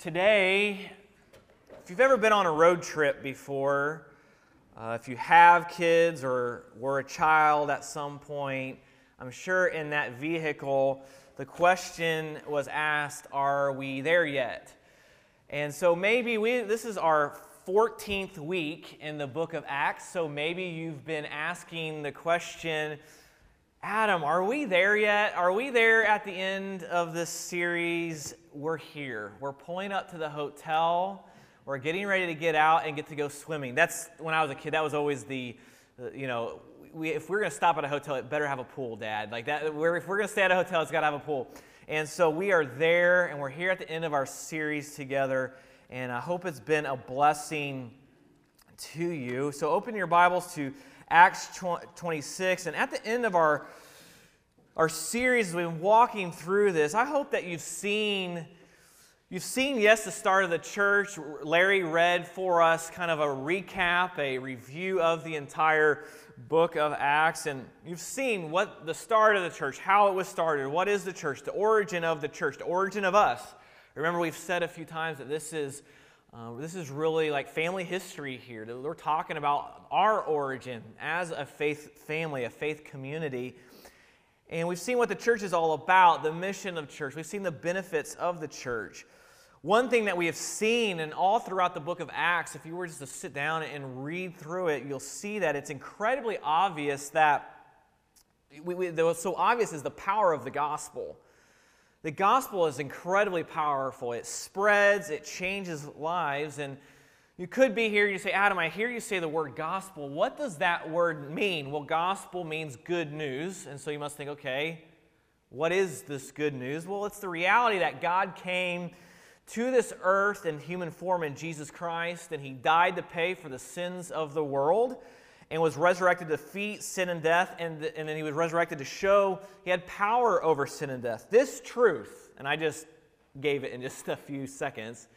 today, if you've ever been on a road trip before, uh, if you have kids or were a child at some point, I'm sure in that vehicle the question was asked, Are we there yet? And so maybe we, this is our 14th week in the book of Acts, so maybe you've been asking the question, Adam, are we there yet? Are we there at the end of this series? We're here. We're pulling up to the hotel. We're getting ready to get out and get to go swimming. That's when I was a kid. That was always the, you know, we, if we're going to stop at a hotel, it better have a pool, Dad. Like that. We're, if we're going to stay at a hotel, it's got to have a pool. And so we are there, and we're here at the end of our series together. And I hope it's been a blessing to you. So open your Bibles to Acts 26. And at the end of our, our series, we've been walking through this. I hope that you've seen, you've seen, yes, the start of the church. Larry read for us kind of a recap, a review of the entire book of Acts. And you've seen what the start of the church, how it was started, what is the church, the origin of the church, the origin of us. Remember, we've said a few times that this is uh, this is really like family history here. We're talking about our origin as a faith family, a faith community. And we've seen what the church is all about, the mission of church. We've seen the benefits of the church. One thing that we have seen, and all throughout the book of Acts, if you were just to sit down and read through it, you'll see that it's incredibly obvious that we, we, what's so obvious is the power of the gospel. The gospel is incredibly powerful. It spreads, it changes lives. And you could be here, you say, Adam, I hear you say the word gospel. What does that word mean? Well, gospel means good news. And so you must think, okay, what is this good news? Well, it's the reality that God came to this earth in human form in Jesus Christ, and He died to pay for the sins of the world and was resurrected to defeat sin and death, and, and then he was resurrected to show he had power over sin and death. This truth, and I just gave it in just a few seconds,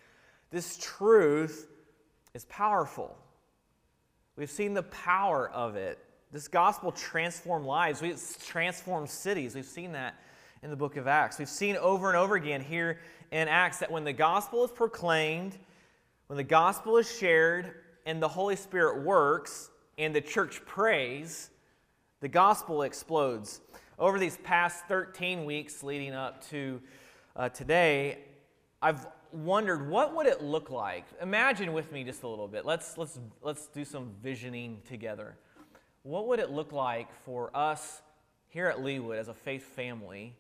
this truth is powerful. We've seen the power of it. This gospel transformed lives, it's transformed cities. We've seen that in the book of Acts. We've seen over and over again here in Acts that when the gospel is proclaimed, when the gospel is shared, and the Holy Spirit works, and the church prays, the gospel explodes. Over these past 13 weeks leading up to uh, today, I've wondered what would it look like. Imagine with me just a little bit. Let's, let's, let's do some visioning together. What would it look like for us here at Leawood as a faith family?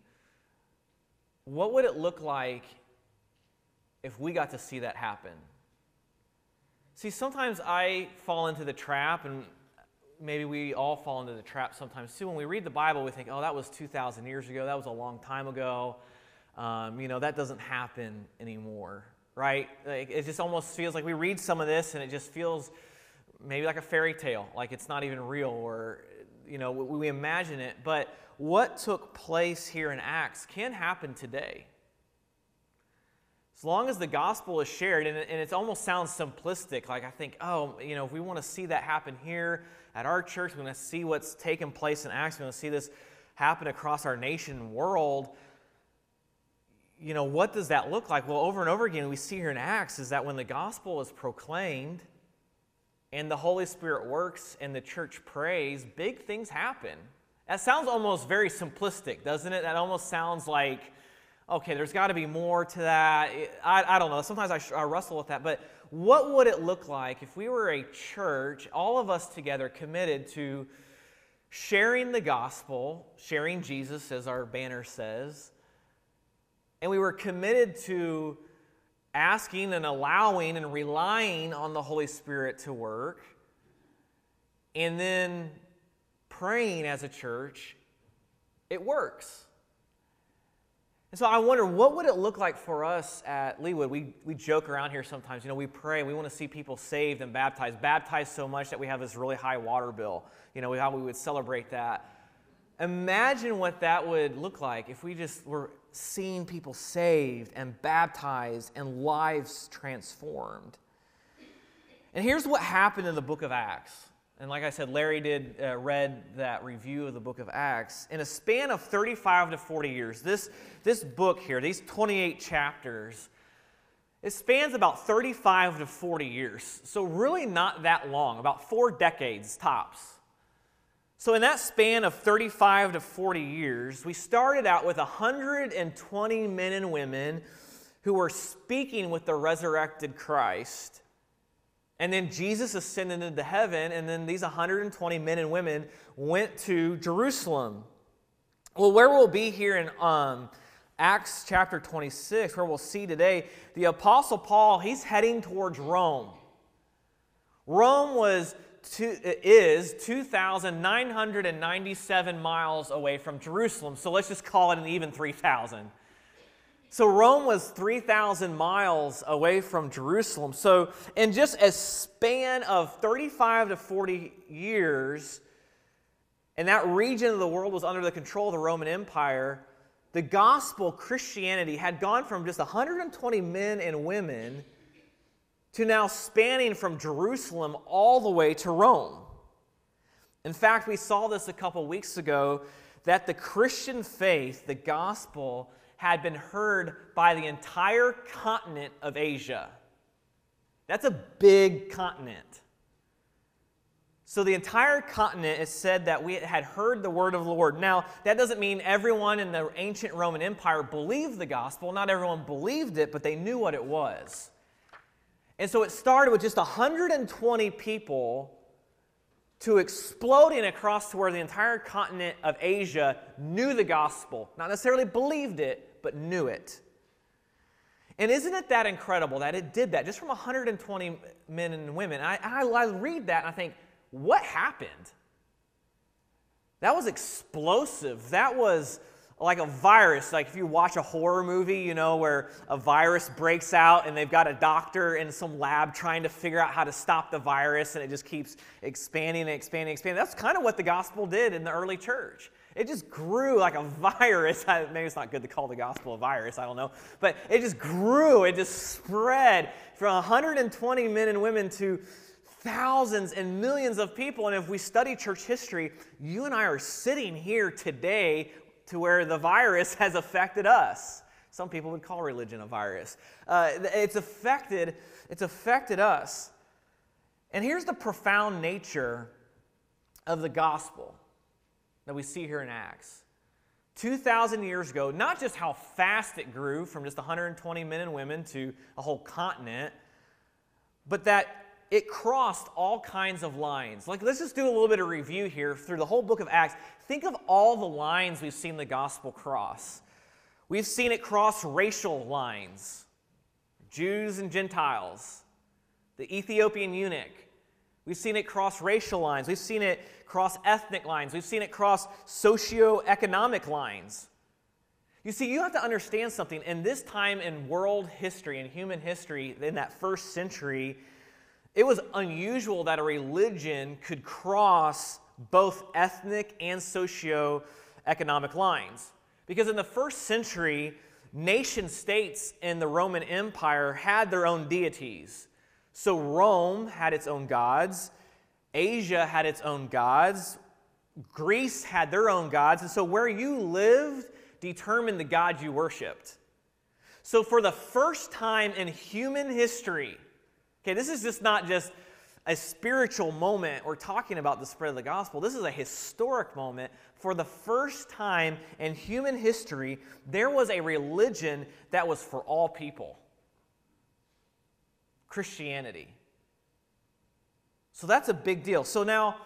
What would it look like if we got to see that happen? See, sometimes I fall into the trap, and maybe we all fall into the trap sometimes too. When we read the Bible, we think, oh, that was 2,000 years ago. That was a long time ago. Um, you know, that doesn't happen anymore, right? Like, it just almost feels like we read some of this and it just feels maybe like a fairy tale, like it's not even real, or, you know, we, we imagine it. But what took place here in Acts can happen today. As long as the gospel is shared, and it, and it almost sounds simplistic, like I think, oh, you know, if we want to see that happen here at our church, we want to see what's taken place in Acts, we want to see this happen across our nation world. You know, what does that look like? Well, over and over again, we see here in Acts is that when the gospel is proclaimed and the Holy Spirit works and the church prays, big things happen. That sounds almost very simplistic, doesn't it? That almost sounds like, okay, there's got to be more to that. I, I don't know. Sometimes I, I wrestle with that. But what would it look like if we were a church, all of us together, committed to sharing the gospel, sharing Jesus, as our banner says, and we were committed to asking and allowing and relying on the Holy Spirit to work, and then praying as a church, it works. And so I wonder, what would it look like for us at Leawood? We, we joke around here sometimes. You know, we pray, we want to see people saved and baptized, baptized so much that we have this really high water bill. You know, how we would celebrate that. Imagine what that would look like if we just were seeing people saved and baptized and lives transformed. And here's what happened in the book of Acts. And like I said, Larry did uh, read that review of the book of Acts. In a span of 35 to 40 years, this, this book here, these 28 chapters, It spans about 35 to 40 years, so really not that long, about four decades tops. So, in that span of 35 to 40 years, we started out with 120 men and women who were speaking with the resurrected Christ. And then Jesus ascended into heaven, and then these 120 men and women went to Jerusalem. Well, where we'll be here in um, Acts chapter 26, where we'll see today, the Apostle Paul, he's heading towards Rome. Rome was two, is 2,997 miles away from Jerusalem. So let's just call it an even 3,000. So Rome was 3,000 miles away from Jerusalem. So, in just a span of 35 to 40 years, and that region of the world was under the control of the Roman Empire, the gospel, Christianity, had gone from just 120 men and women to now spanning from Jerusalem all the way to Rome. In fact, we saw this a couple weeks ago that the Christian faith, the gospel, had been heard by the entire continent of Asia. That's a big continent. So, the entire continent is said that we had heard the word of the Lord. Now, that doesn't mean everyone in the ancient Roman Empire believed the gospel. Not everyone believed it, but they knew what it was. And so it started with just 120 people to exploding across to where the entire continent of Asia knew the gospel. Not necessarily believed it, but knew it. And isn't it that incredible that it did that just from 120 men and women? I, I, I read that and I think, what happened? That was explosive. That was like a virus. Like if you watch a horror movie, you know, where a virus breaks out and they've got a doctor in some lab trying to figure out how to stop the virus and it just keeps expanding and expanding and expanding. That's kind of what the gospel did in the early church. It just grew like a virus. Maybe it's not good to call the gospel a virus, I don't know. But it just grew, it just spread from 120 men and women to thousands and millions of people. And if we study church history, you and I are sitting here today to where the virus has affected us. Some people would call religion a virus. Uh, it's affected. It's affected us. And here's the profound nature of the gospel that we see here in Acts. 2,000 years ago, not just how fast it grew from just 120 men and women to a whole continent, but that it crossed all kinds of lines. Like, let's just do a little bit of review here through the whole book of Acts. Think of all the lines we've seen the gospel cross. We've seen it cross racial lines Jews and Gentiles, the Ethiopian eunuch. We've seen it cross racial lines. We've seen it cross ethnic lines. We've seen it cross socio-economic lines. You see, you have to understand something. In this time in world history, in human history, in that first century, it was unusual that a religion could cross both ethnic and socio-economic lines. Because in the first century, nation states in the Roman Empire had their own deities. So Rome had its own gods, Asia had its own gods, Greece had their own gods, and so where you lived determined the God you worshiped. So for the first time in human history, Okay, this is just not just a spiritual moment. We're talking about the spread of the gospel. This is a historic moment. For the first time in human history, there was a religion that was for all people Christianity. So that's a big deal. So now,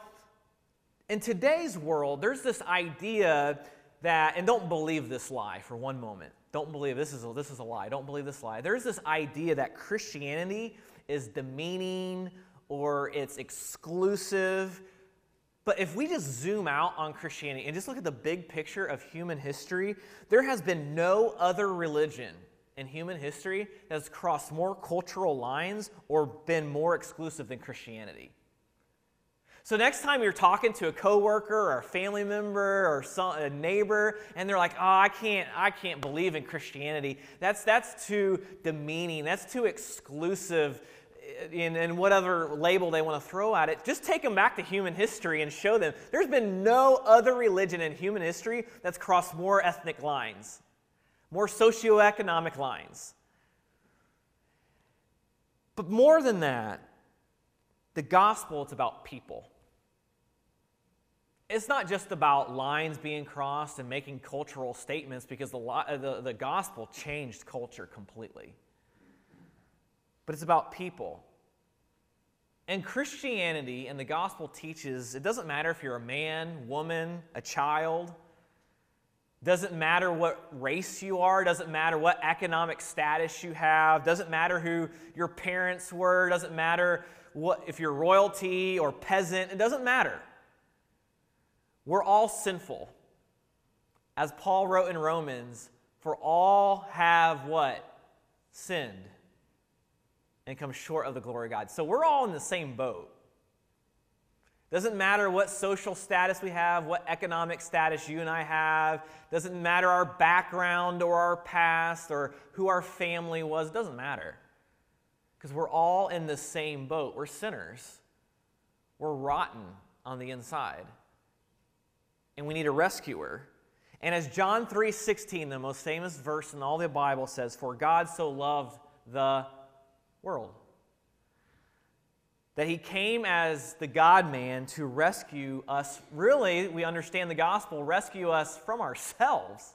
in today's world, there's this idea that, and don't believe this lie for one moment. Don't believe this is a, this is a lie. Don't believe this lie. There's this idea that Christianity is demeaning or it's exclusive. But if we just zoom out on Christianity and just look at the big picture of human history, there has been no other religion in human history that has crossed more cultural lines or been more exclusive than Christianity. So next time you're talking to a coworker or a family member or some, a neighbor, and they're like, "Oh, I can't, I can't believe in Christianity," that's that's too demeaning. That's too exclusive in, whatever label they want to throw at it, just take them back to human history and show them there's been no other religion in human history that's crossed more ethnic lines, more socioeconomic lines. But more than that, the gospel, it's about people. It's not just about lines being crossed and making cultural statements because the, the, the gospel changed culture completely. But it's about people. And Christianity and the gospel teaches it doesn't matter if you're a man, woman, a child, doesn't matter what race you are, doesn't matter what economic status you have, doesn't matter who your parents were, doesn't matter what if you're royalty or peasant, it doesn't matter. We're all sinful. As Paul wrote in Romans, for all have what? Sinned and come short of the glory of God. So we're all in the same boat. Doesn't matter what social status we have, what economic status you and I have. Doesn't matter our background or our past or who our family was. Doesn't matter. Because we're all in the same boat. We're sinners. We're rotten on the inside. And we need a rescuer. And as John 3:16, the most famous verse in all the Bible says, "For God so loved the world that he came as the God man to rescue us. Really, we understand the gospel, rescue us from ourselves.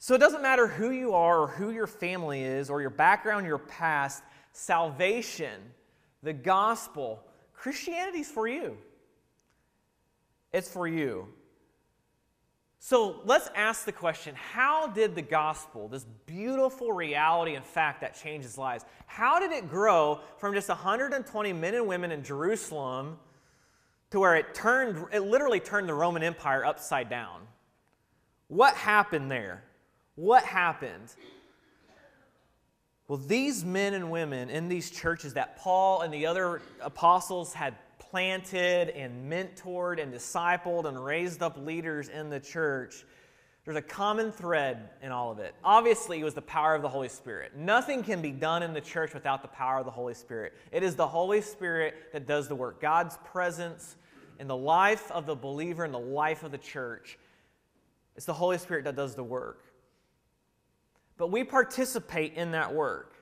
So it doesn't matter who you are or who your family is or your background, your past, salvation, the gospel, Christianity's for you. It's for you. So let's ask the question how did the gospel, this beautiful reality and fact that changes lives, how did it grow from just 120 men and women in Jerusalem to where it turned, it literally turned the Roman Empire upside down? What happened there? What happened? Well, these men and women in these churches that Paul and the other apostles had planted and mentored and discipled and raised up leaders in the church, there's a common thread in all of it. Obviously, it was the power of the Holy Spirit. Nothing can be done in the church without the power of the Holy Spirit. It is the Holy Spirit that does the work. God's presence in the life of the believer, in the life of the church, it's the Holy Spirit that does the work. But we participate in that work.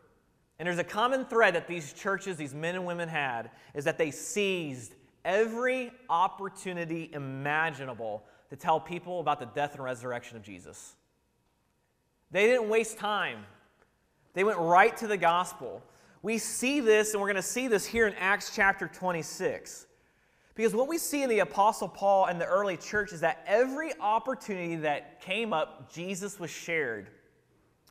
And there's a common thread that these churches, these men and women had, is that they seized every opportunity imaginable to tell people about the death and resurrection of Jesus. They didn't waste time, they went right to the gospel. We see this, and we're going to see this here in Acts chapter 26. Because what we see in the Apostle Paul and the early church is that every opportunity that came up, Jesus was shared.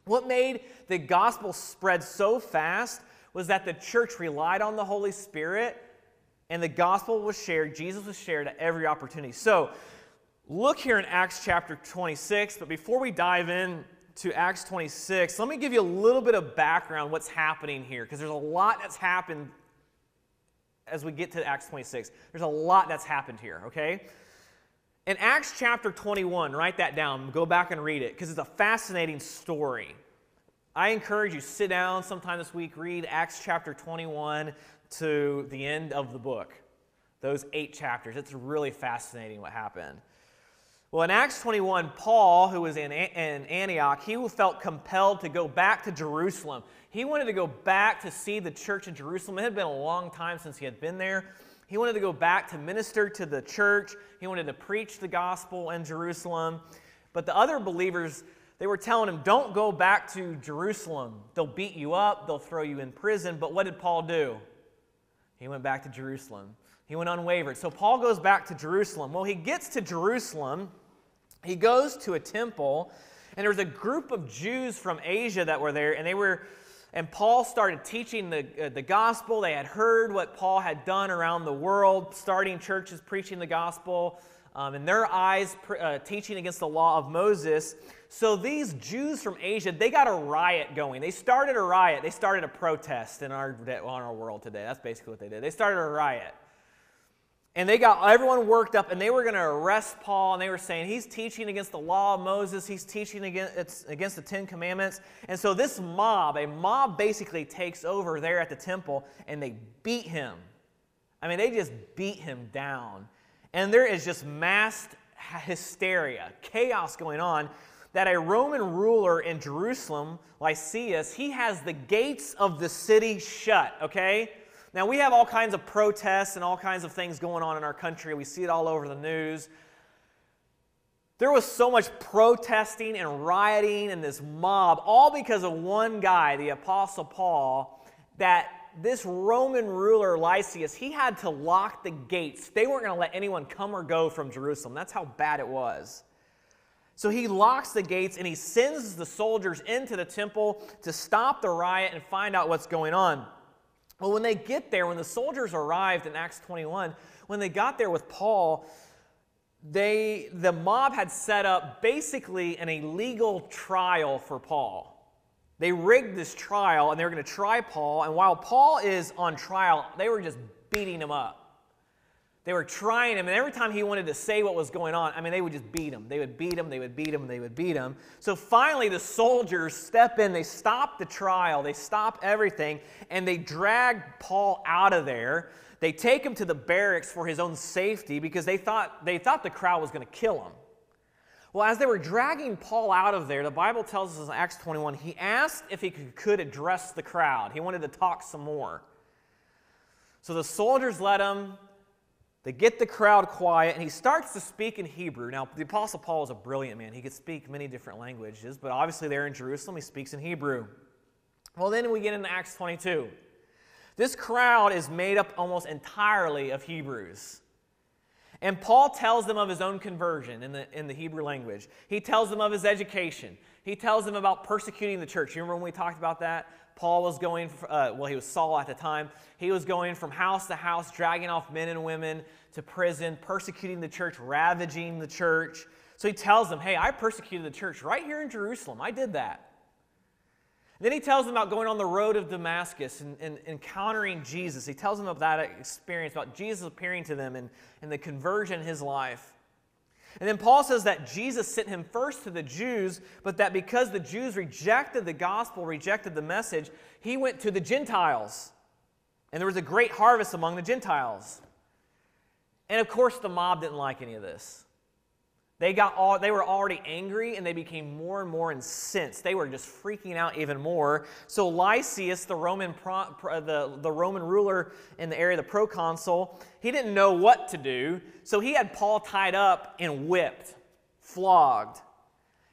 What made the gospel spread so fast was that the church relied on the Holy Spirit and the gospel was shared, Jesus was shared at every opportunity. So, look here in Acts chapter 26, but before we dive in to Acts 26, let me give you a little bit of background what's happening here because there's a lot that's happened as we get to Acts 26. There's a lot that's happened here, okay? In Acts chapter 21, write that down, go back and read it because it's a fascinating story. I encourage you sit down sometime this week, read Acts chapter 21 to the end of the book. Those 8 chapters. It's really fascinating what happened. Well, in Acts 21, Paul, who was in, in Antioch, he felt compelled to go back to Jerusalem. He wanted to go back to see the church in Jerusalem. It had been a long time since he had been there. He wanted to go back to minister to the church. He wanted to preach the gospel in Jerusalem. But the other believers, they were telling him, Don't go back to Jerusalem. They'll beat you up, they'll throw you in prison. But what did Paul do? He went back to Jerusalem. He went unwavered. So Paul goes back to Jerusalem. Well, he gets to Jerusalem, he goes to a temple, and there was a group of Jews from Asia that were there, and they were and Paul started teaching the, uh, the gospel. They had heard what Paul had done around the world, starting churches, preaching the gospel, um, in their eyes, uh, teaching against the law of Moses. So these Jews from Asia, they got a riot going. They started a riot. They started a protest in our, on our world today. That's basically what they did. They started a riot. And they got everyone worked up, and they were going to arrest Paul, and they were saying, He's teaching against the law of Moses, he's teaching against, against the Ten Commandments. And so this mob, a mob basically takes over there at the temple, and they beat him. I mean, they just beat him down. And there is just mass hysteria, chaos going on that a Roman ruler in Jerusalem, Lysias, he has the gates of the city shut, okay? Now, we have all kinds of protests and all kinds of things going on in our country. We see it all over the news. There was so much protesting and rioting and this mob, all because of one guy, the Apostle Paul, that this Roman ruler, Lysias, he had to lock the gates. They weren't going to let anyone come or go from Jerusalem. That's how bad it was. So he locks the gates and he sends the soldiers into the temple to stop the riot and find out what's going on. Well, when they get there, when the soldiers arrived in Acts 21, when they got there with Paul, they, the mob had set up basically an illegal trial for Paul. They rigged this trial and they were going to try Paul. And while Paul is on trial, they were just beating him up. They were trying him, and every time he wanted to say what was going on, I mean, they would just beat him. They would beat him, they would beat him, they would beat him. So finally, the soldiers step in, they stop the trial, they stop everything, and they drag Paul out of there. They take him to the barracks for his own safety because they thought, they thought the crowd was going to kill him. Well, as they were dragging Paul out of there, the Bible tells us in Acts 21, he asked if he could address the crowd. He wanted to talk some more. So the soldiers let him. They get the crowd quiet, and he starts to speak in Hebrew. Now, the Apostle Paul was a brilliant man. He could speak many different languages, but obviously, there in Jerusalem, he speaks in Hebrew. Well, then we get into Acts 22. This crowd is made up almost entirely of Hebrews. And Paul tells them of his own conversion in the, in the Hebrew language. He tells them of his education. He tells them about persecuting the church. You remember when we talked about that? Paul was going, uh, well, he was Saul at the time. He was going from house to house, dragging off men and women to prison, persecuting the church, ravaging the church. So he tells them, hey, I persecuted the church right here in Jerusalem. I did that. then he tells them about going on the road of Damascus and, and, encountering Jesus. He tells them about that experience, about Jesus appearing to them and, and the conversion in his life. And then Paul says that Jesus sent him first to the Jews, but that because the Jews rejected the gospel, rejected the message, he went to the Gentiles. And there was a great harvest among the Gentiles. And of course, the mob didn't like any of this. They, got all, they were already angry and they became more and more incensed. They were just freaking out even more. So Lysias, the Roman, pro, uh, the, the Roman ruler in the area, the proconsul, he didn't know what to do. So he had Paul tied up and whipped, flogged.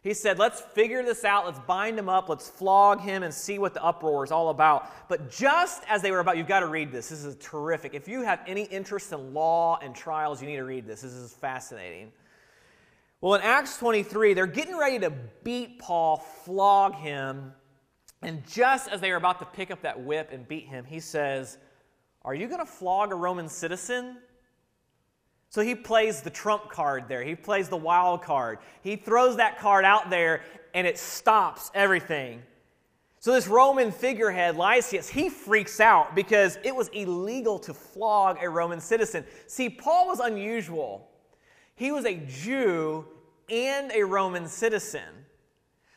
He said, Let's figure this out. Let's bind him up. Let's flog him and see what the uproar is all about. But just as they were about, you've got to read this. This is terrific. If you have any interest in law and trials, you need to read this. This is fascinating. Well, in Acts 23, they're getting ready to beat Paul, flog him. And just as they are about to pick up that whip and beat him, he says, Are you going to flog a Roman citizen? So he plays the trump card there. He plays the wild card. He throws that card out there and it stops everything. So this Roman figurehead, Lysias, he freaks out because it was illegal to flog a Roman citizen. See, Paul was unusual. He was a Jew and a Roman citizen.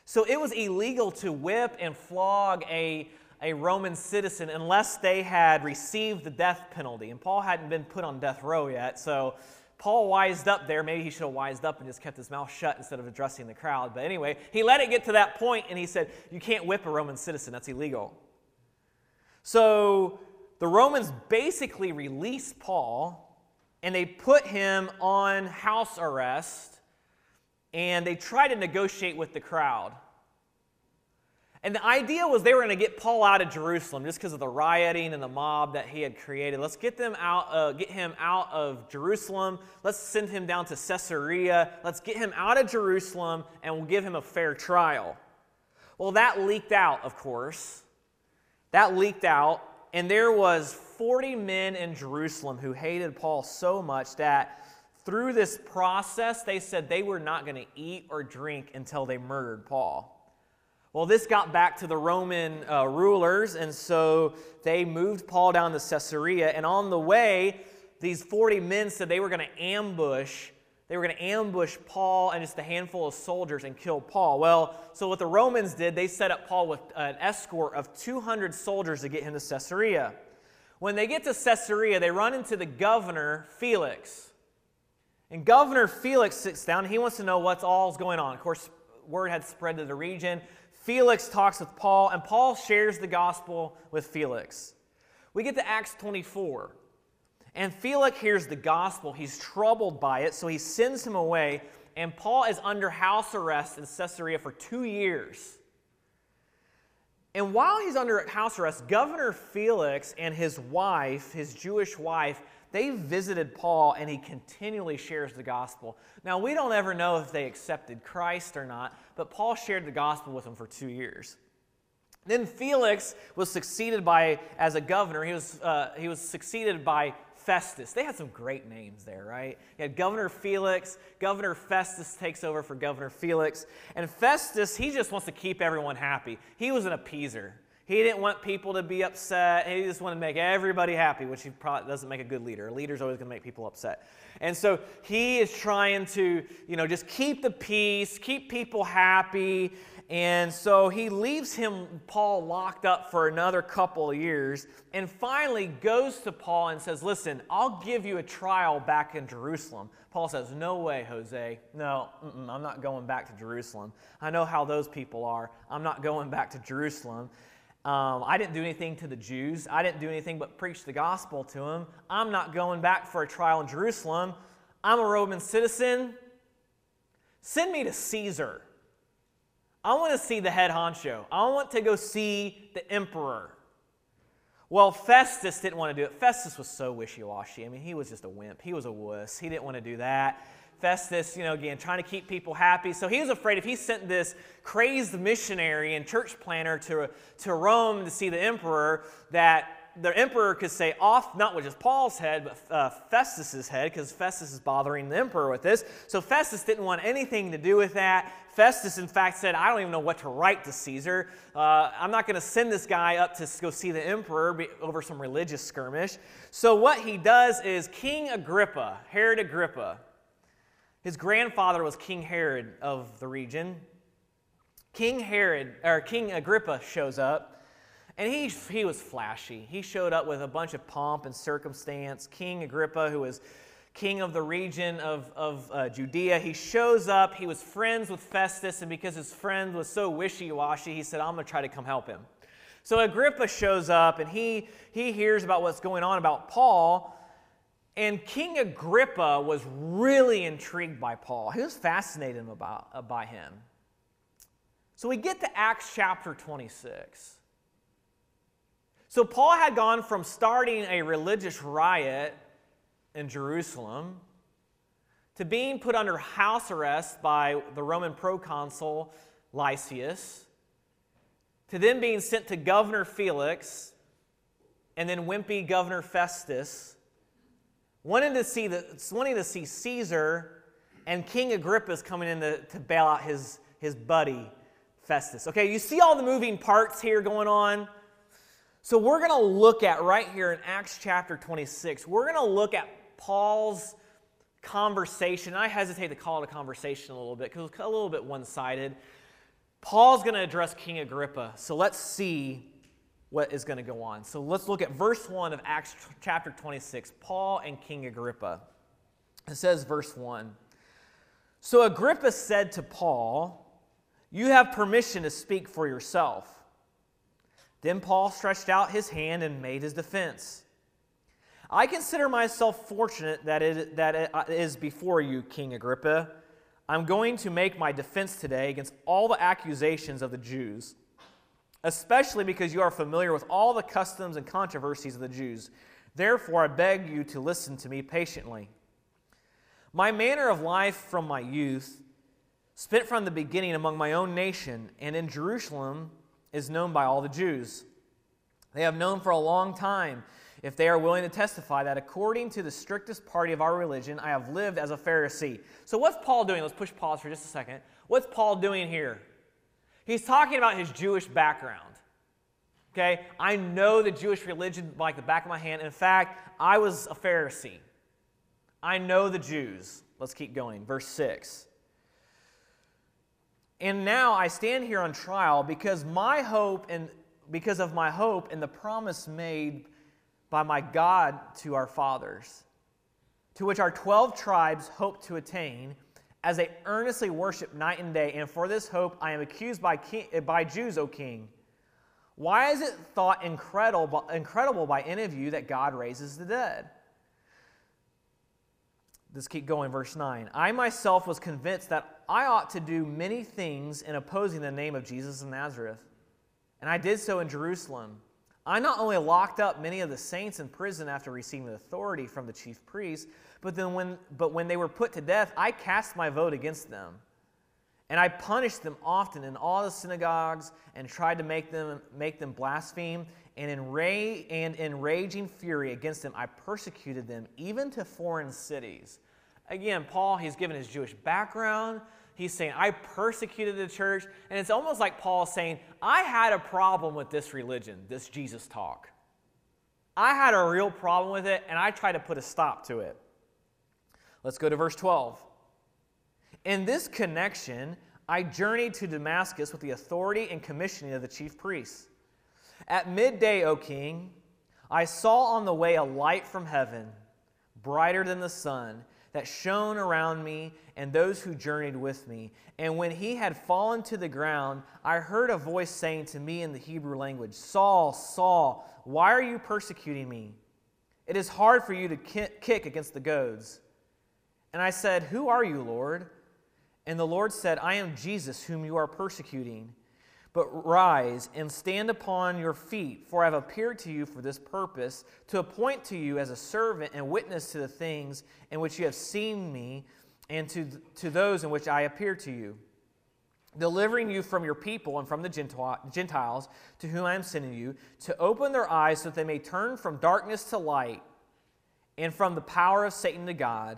So it was illegal to whip and flog a, a Roman citizen unless they had received the death penalty. And Paul hadn't been put on death row yet. So Paul wised up there. Maybe he should have wised up and just kept his mouth shut instead of addressing the crowd. But anyway, he let it get to that point and he said, You can't whip a Roman citizen, that's illegal. So the Romans basically released Paul and they put him on house arrest and they tried to negotiate with the crowd. And the idea was they were going to get Paul out of Jerusalem just because of the rioting and the mob that he had created. Let's get them out, uh, get him out of Jerusalem. Let's send him down to Caesarea. Let's get him out of Jerusalem, and we'll give him a fair trial. Well, that leaked out, of course. That leaked out, and there was 40 men in Jerusalem who hated Paul so much that through this process, they said they were not going to eat or drink until they murdered Paul. Well, this got back to the Roman uh, rulers, and so they moved Paul down to Caesarea. And on the way, these 40 men said they were going to ambush they were going to ambush Paul and just a handful of soldiers and kill Paul. Well, so what the Romans did, they set up Paul with an escort of 200 soldiers to get him to Caesarea. When they get to Caesarea, they run into the governor, Felix. And Governor Felix sits down he wants to know what's all's going on. Of course, word had spread to the region. Felix talks with Paul, and Paul shares the gospel with Felix. We get to Acts 24, and Felix hears the gospel. He's troubled by it, so he sends him away, and Paul is under house arrest in Caesarea for two years. And while he's under house arrest, Governor Felix and his wife, his Jewish wife, they visited Paul and he continually shares the gospel. Now, we don't ever know if they accepted Christ or not, but Paul shared the gospel with them for two years. Then Felix was succeeded by, as a governor, he was, uh, he was succeeded by Festus. They had some great names there, right? You had Governor Felix. Governor Festus takes over for Governor Felix. And Festus, he just wants to keep everyone happy. He was an appeaser. He didn't want people to be upset. He just wanted to make everybody happy, which he probably doesn't make a good leader. A leader's always going to make people upset. And so he is trying to, you know, just keep the peace, keep people happy. And so he leaves him, Paul, locked up for another couple of years, and finally goes to Paul and says, Listen, I'll give you a trial back in Jerusalem. Paul says, No way, Jose. No, I'm not going back to Jerusalem. I know how those people are. I'm not going back to Jerusalem. Um, I didn't do anything to the Jews. I didn't do anything but preach the gospel to them. I'm not going back for a trial in Jerusalem. I'm a Roman citizen. Send me to Caesar. I want to see the head honcho. I want to go see the emperor. Well, Festus didn't want to do it. Festus was so wishy washy. I mean, he was just a wimp. He was a wuss. He didn't want to do that. Festus, you know, again, trying to keep people happy. So he was afraid if he sent this crazed missionary and church planner to, to Rome to see the emperor, that the emperor could say off not with just Paul's head, but uh, Festus's head, because Festus is bothering the emperor with this. So Festus didn't want anything to do with that. Festus, in fact, said, I don't even know what to write to Caesar. Uh, I'm not going to send this guy up to go see the emperor over some religious skirmish. So what he does is King Agrippa, Herod Agrippa, his grandfather was King Herod of the region. King Herod, or King Agrippa shows up, and he, he was flashy. He showed up with a bunch of pomp and circumstance. King Agrippa, who was king of the region of, of uh, Judea, he shows up. He was friends with Festus, and because his friend was so wishy washy, he said, I'm going to try to come help him. So Agrippa shows up, and he, he hears about what's going on about Paul. And King Agrippa was really intrigued by Paul. He was fascinated about, by him. So we get to Acts chapter 26. So Paul had gone from starting a religious riot in Jerusalem to being put under house arrest by the Roman proconsul Lysias, to then being sent to Governor Felix, and then wimpy Governor Festus wanting to see, the, wanting to see Caesar, and King Agrippa's coming in to, to bail out his, his buddy, Festus. Okay, you see all the moving parts here going on? So we're going to look at right here in Acts chapter 26, we're going to look at Paul's conversation. I hesitate to call it a conversation a little bit because it's a little bit one sided. Paul's going to address King Agrippa. So let's see what is going to go on. So let's look at verse 1 of Acts chapter 26 Paul and King Agrippa. It says, verse 1 So Agrippa said to Paul, You have permission to speak for yourself. Then Paul stretched out his hand and made his defense. I consider myself fortunate that it, that it uh, before you, King Agrippa. I'm going to make my defense today against all the accusations of the Jews especially because you are familiar with all the customs and controversies of the Jews. Therefore, I beg you to listen to me patiently. My manner of life from my youth, spent from the beginning among my own nation and in Jerusalem, is known by all the Jews. They have known for a long time, if they are willing to testify, that according to the strictest party of our religion, I have lived as a Pharisee. So, what's Paul doing? Let's push pause for just a second. What's Paul doing here? He's talking about his Jewish background. Okay? I know the Jewish religion like the back of my hand. In fact, I was a Pharisee. I know the Jews. Let's keep going. Verse 6. And now I stand here on trial because my hope and because of my hope and the promise made by my God to our fathers, to which our 12 tribes hope to attain as they earnestly worship night and day, and for this hope I am accused by, king, by Jews, O king. Why is it thought incredible, incredible by any of you that God raises the dead? Let's keep going, verse 9. I myself was convinced that I ought to do many things in opposing the name of Jesus of Nazareth. And I did so in Jerusalem. I not only locked up many of the saints in prison after receiving authority from the chief priests, but then when, but when they were put to death, I cast my vote against them. And I punished them often in all the synagogues and tried to make them, make them blaspheme. And in, ra- and in raging fury against them, I persecuted them even to foreign cities. Again, Paul, he's given his Jewish background. He's saying, I persecuted the church. And it's almost like Paul saying, I had a problem with this religion, this Jesus talk. I had a real problem with it, and I tried to put a stop to it. Let's go to verse 12. In this connection, I journeyed to Damascus with the authority and commissioning of the chief priests. At midday, O king, I saw on the way a light from heaven, brighter than the sun, that shone around me and those who journeyed with me. And when he had fallen to the ground, I heard a voice saying to me in the Hebrew language, Saul, Saul, why are you persecuting me? It is hard for you to kick against the goads. And I said, Who are you, Lord? And the Lord said, I am Jesus, whom you are persecuting. But rise and stand upon your feet, for I have appeared to you for this purpose, to appoint to you as a servant and witness to the things in which you have seen me, and to, to those in which I appear to you, delivering you from your people and from the Gentiles to whom I am sending you, to open their eyes so that they may turn from darkness to light and from the power of Satan to God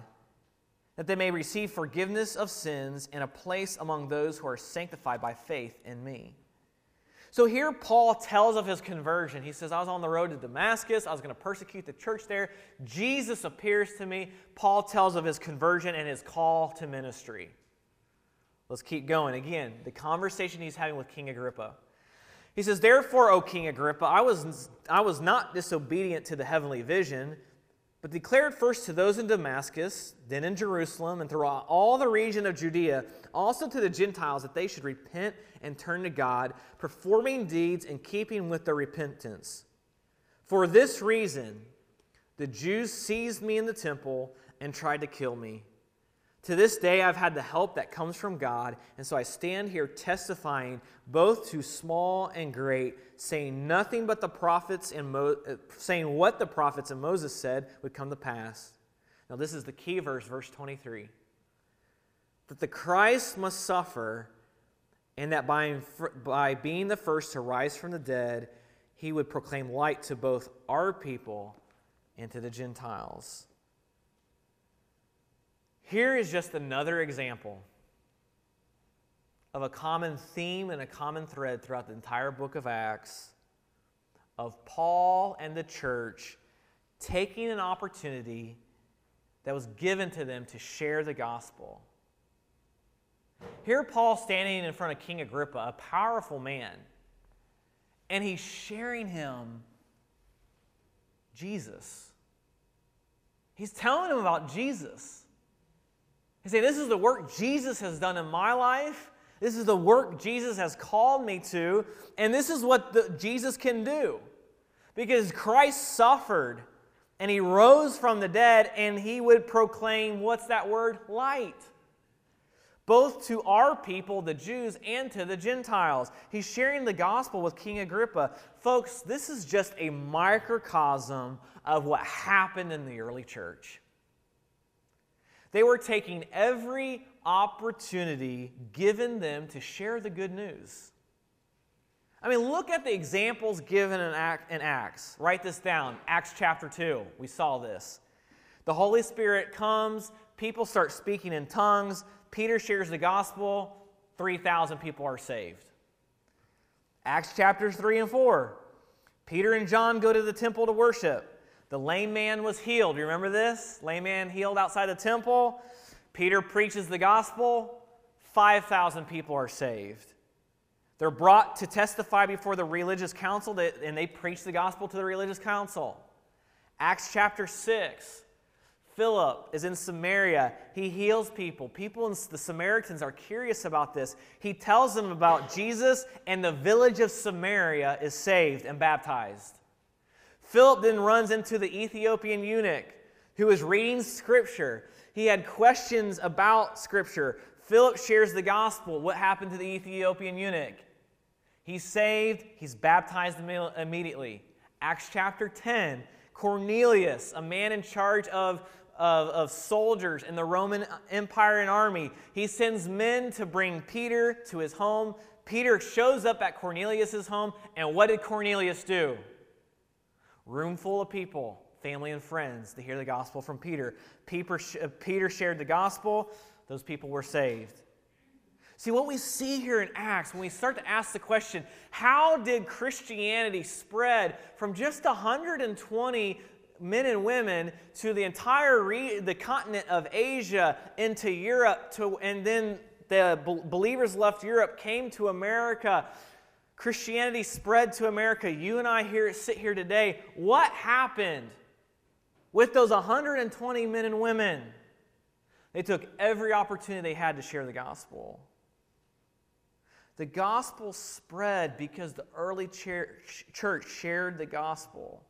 that they may receive forgiveness of sins and a place among those who are sanctified by faith in me. So here Paul tells of his conversion. He says, I was on the road to Damascus. I was going to persecute the church there. Jesus appears to me. Paul tells of his conversion and his call to ministry. Let's keep going. Again, the conversation he's having with King Agrippa. He says, Therefore, O King Agrippa, I was, I was not disobedient to the heavenly vision but declared first to those in Damascus, then in Jerusalem, and throughout all the region of Judea, also to the Gentiles, that they should repent and turn to God, performing deeds in keeping with their repentance. For this reason, the Jews seized me in the temple and tried to kill me. To this day, I've had the help that comes from God, and so I stand here testifying both to small and great, saying nothing but the prophets and Mo- uh, saying what the prophets and Moses said would come to pass. Now, this is the key verse, verse 23. That the Christ must suffer, and that by, by being the first to rise from the dead, he would proclaim light to both our people and to the Gentiles. Here is just another example of a common theme and a common thread throughout the entire book of Acts of Paul and the church taking an opportunity that was given to them to share the gospel. Here, Paul standing in front of King Agrippa, a powerful man, and he's sharing him Jesus. He's telling him about Jesus. He say, This is the work Jesus has done in my life. This is the work Jesus has called me to. And this is what the, Jesus can do. Because Christ suffered and he rose from the dead and he would proclaim what's that word? Light. Both to our people, the Jews, and to the Gentiles. He's sharing the gospel with King Agrippa. Folks, this is just a microcosm of what happened in the early church. They were taking every opportunity given them to share the good news. I mean, look at the examples given in, Acts. Write this down. Acts chapter 2. We saw this. The Holy Spirit comes, people start speaking in tongues, Peter shares the gospel, 3,000 people are saved. Acts chapters 3 and 4. Peter and John go to the temple to worship. The lame man was healed. You remember this? Lame man healed outside the temple. Peter preaches the gospel. 5,000 people are saved. They're brought to testify before the religious council, and they preach the gospel to the religious council. Acts chapter 6 Philip is in Samaria. He heals people. People in the Samaritans are curious about this. He tells them about Jesus, and the village of Samaria is saved and baptized. Philip then runs into the Ethiopian eunuch who is reading Scripture. He had questions about Scripture. Philip shares the gospel. What happened to the Ethiopian eunuch? He's saved, he's baptized immediately. Acts chapter 10 Cornelius, a man in charge of, of, of, soldiers in the Roman Empire and army, he sends men to bring Peter to his home. Peter shows up at Cornelius' home, and what did Cornelius do? Room full of people, family and friends, to hear the gospel from Peter. Peter, uh, Peter shared the gospel, those people were saved. See, what we see here in Acts, when we start to ask the question, how did Christianity spread from just 120 men and women to the entire re- the continent of Asia into Europe, to, and then the believers left Europe, came to America. Christianity spread to America. You and I here sit here today. What happened with those 120 men and women? They took every opportunity they had to share the gospel. The gospel spread because the early church shared the gospel.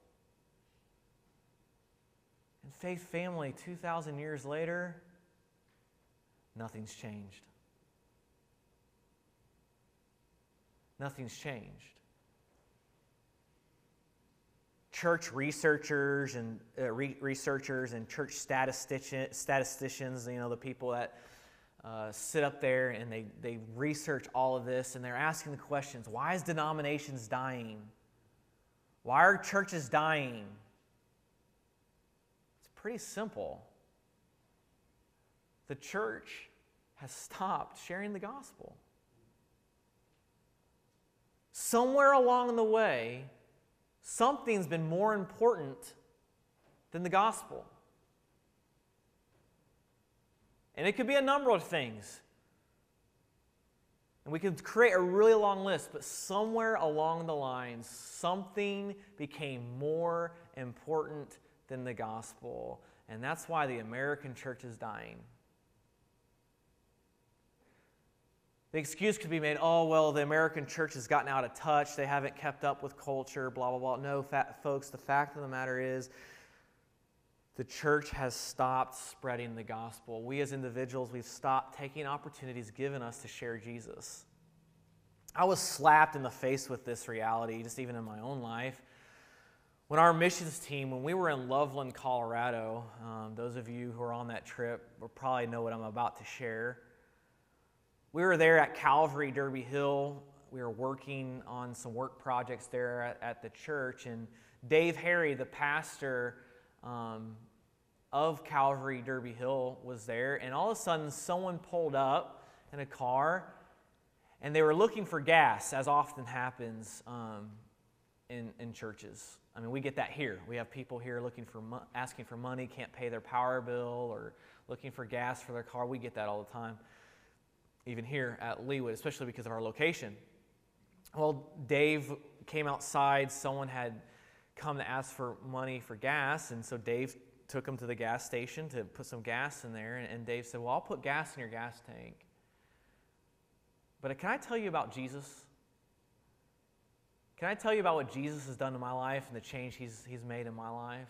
And Faith Family, 2,000 years later, nothing's changed. Nothing's changed. Church researchers and uh, re- researchers and church statisticians, you know, the people that uh, sit up there and they, they research all of this and they're asking the questions why is denominations dying? Why are churches dying? It's pretty simple. The church has stopped sharing the gospel. Somewhere along the way, something's been more important than the gospel. And it could be a number of things. And we could create a really long list, but somewhere along the lines, something became more important than the gospel. And that's why the American church is dying. The excuse could be made, oh, well, the American church has gotten out of touch. They haven't kept up with culture, blah, blah, blah. No, fat, folks, the fact of the matter is, the church has stopped spreading the gospel. We as individuals, we've stopped taking opportunities given us to share Jesus. I was slapped in the face with this reality, just even in my own life. When our missions team, when we were in Loveland, Colorado, um, those of you who are on that trip will probably know what I'm about to share. We were there at Calvary, Derby Hill. We were working on some work projects there at, at the church, and Dave Harry, the pastor, um, of Calvary Derby Hill was there, and all of a sudden, someone pulled up in a car, and they were looking for gas, as often happens um, in, in churches. I mean, we get that here. We have people here looking for asking for money, can't pay their power bill, or looking for gas for their car. We get that all the time, even here at Leawood, especially because of our location. Well, Dave came outside. Someone had come to ask for money for gas. And so Dave took him to the gas station to put some gas in there. And Dave said, Well, I'll put gas in your gas tank. But uh, can I tell you about Jesus? Can I tell you about what Jesus has done in my life and the change he's, he's made in my life?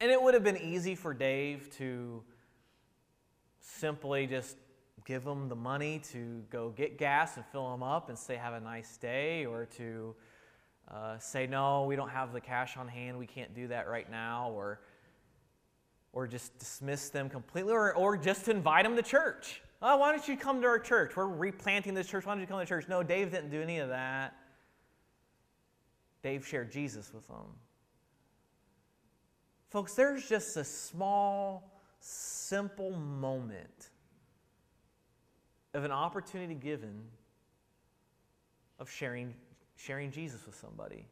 And it would have been easy for Dave to simply just give them the money to go get gas and fill them up and say, Have a nice day, or to uh, say, no, we don't have the cash on hand, we can't do that right now, or, or just dismiss them completely, or, or just invite them to church. Oh, why don't you come to our church? We're replanting this church. Why don't you come to church? No, Dave didn't do any of that. Dave shared Jesus with them. Folks, there's just a small, simple moment of an opportunity given of sharing sharing Jesus with somebody.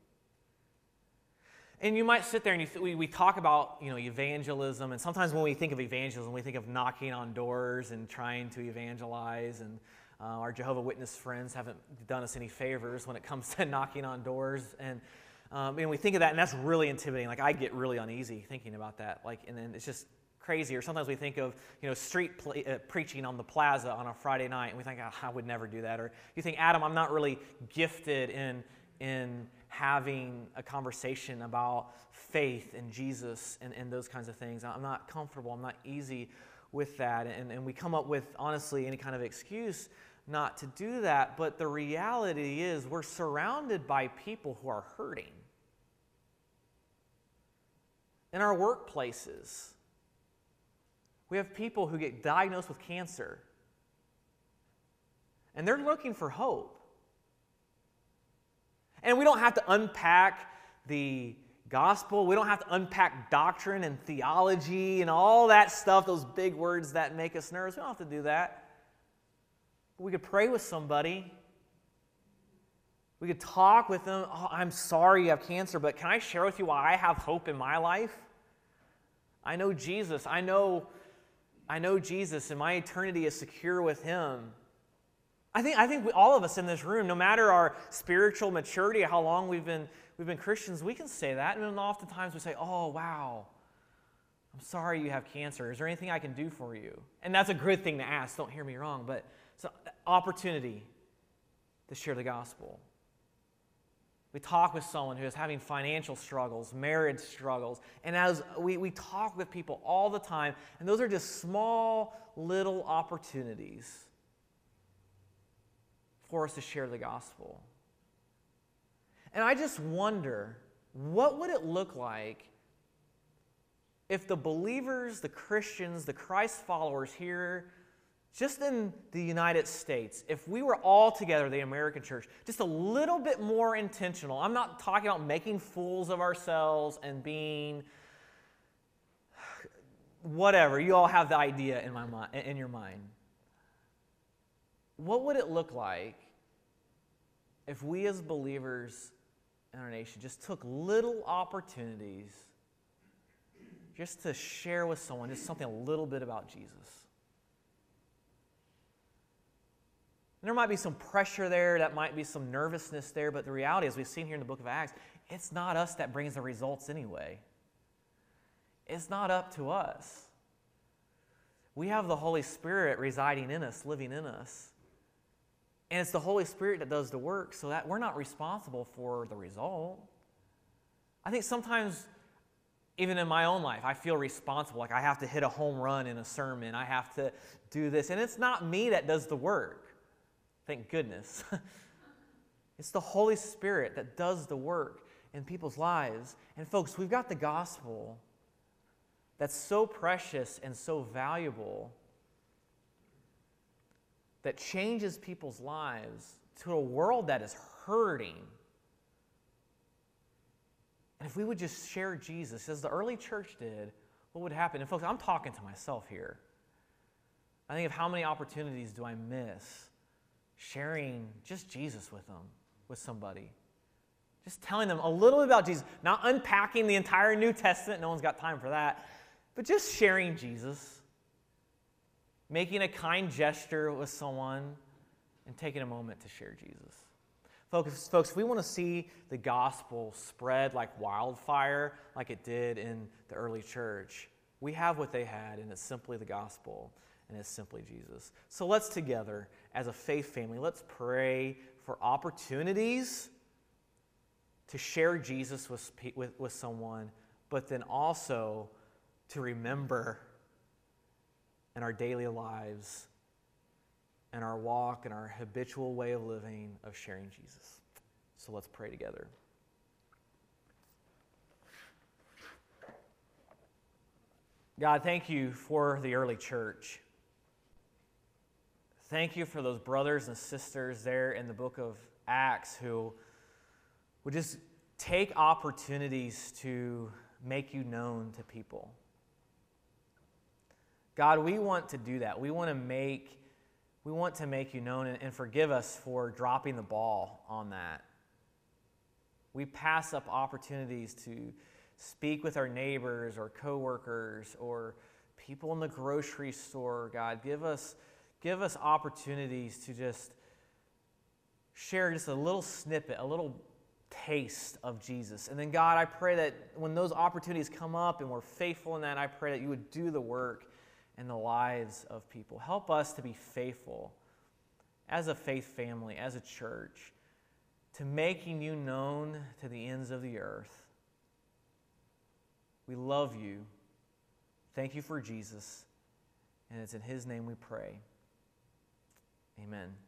And you might sit there and th- we, we talk about you know evangelism, and sometimes when we think of evangelism, we think of knocking on doors and trying to evangelize. And uh, our Jehovah Witness friends haven't done us any favors when it comes to knocking on doors. And Um, and we think of that, and that's really intimidating. Like, I get really uneasy thinking about that. Like, and then it's just crazy. Or sometimes we think of, you know, street uh, preaching on the plaza on a Friday night, and we think, oh, I would never do that. Or you think, Adam, I'm not really gifted in, in having a conversation about faith and Jesus and, and those kinds of things. I'm not comfortable. I'm not easy with that. And, and we come up with, honestly, any kind of excuse not to do that. But the reality is, we're surrounded by people who are hurting. In our workplaces, we have people who get diagnosed with cancer, and they're looking for hope. And we don't have to unpack the gospel. We don't have to unpack doctrine and theology and all that stuff, those big words that make us nervous. We don't have to do that. We could pray with somebody. We could talk with them. Oh, I'm sorry you have cancer, but can I share with you why I have hope in my life? I know Jesus. I know, I know Jesus, and my eternity is secure with Him. I think, I think we, all of us in this room, no matter our spiritual maturity, how long we've been, we've been Christians, we can say that. And oftentimes we say, oh, wow, I'm sorry you have cancer. Is there anything I can do for you? And that's a good thing to ask, don't hear me wrong, but it's an opportunity to share the gospel. We talk with someone who is having financial struggles, marriage struggles, and as we, we talk with people all the time, and those are just small little opportunities for us to share the gospel. And I just wonder what would it look like if the believers, the Christians, the Christ followers here, just in the United States, if we were all together, the American church, just a little bit more intentional. I'm not talking about making fools of ourselves and being whatever. You all have the idea in, my, mind, in your mind what would it look like if we as believers in our nation just took little opportunities just to share with someone just something a little bit about Jesus? There might be some pressure there, that might be some nervousness there, but the reality, as we've seen here in the book of Acts, it's not us that brings the results anyway. It's not up to us. We have the Holy Spirit residing in us, living in us. And it's the Holy Spirit that does the work so that we're not responsible for the result. I think sometimes, even in my own life, I feel responsible. Like I have to hit a home run in a sermon, I have to do this. And it's not me that does the work. Thank goodness. it's the Holy Spirit that does the work in people's lives. And folks, we've got the gospel that's so precious and so valuable that changes people's lives to a world that is hurting. And if we would just share Jesus as the early church did, what would happen? And folks, I'm talking to myself here. I think of how many opportunities do I miss sharing just Jesus with them, with somebody. Just telling them a little bit about Jesus, not unpacking the entire New Testament, no one's got time for that, but just sharing Jesus making a kind gesture with someone, and taking a moment to share Jesus. Folks, folks, if we want to see the gospel spread like wildfire, like it did in the early church, we have what they had, and it's simply the gospel, and it's simply Jesus. So let's together, as a faith family, let's pray for opportunities to share Jesus with, with, with someone, but then also to remember in our daily lives and our walk and our habitual way of living of sharing Jesus. So let's pray together. God, thank you for the early church. Thank you for those brothers and sisters there in the book of Acts who would just take opportunities to make you known to people. God, we want to do that. We want to make, we want to make you known and, and forgive us for dropping the ball on that. We pass up opportunities to speak with our neighbors or coworkers or people in the grocery store. God, give us, give us opportunities to just share just a little snippet, a little taste of Jesus. And then, God, I pray that when those opportunities come up and we're faithful in that, I pray that you would do the work in the lives of people. Help us to be faithful as a faith family, as a church, to making you known to the ends of the earth. We love you. Thank you for Jesus. And it's in his name we pray. Amen.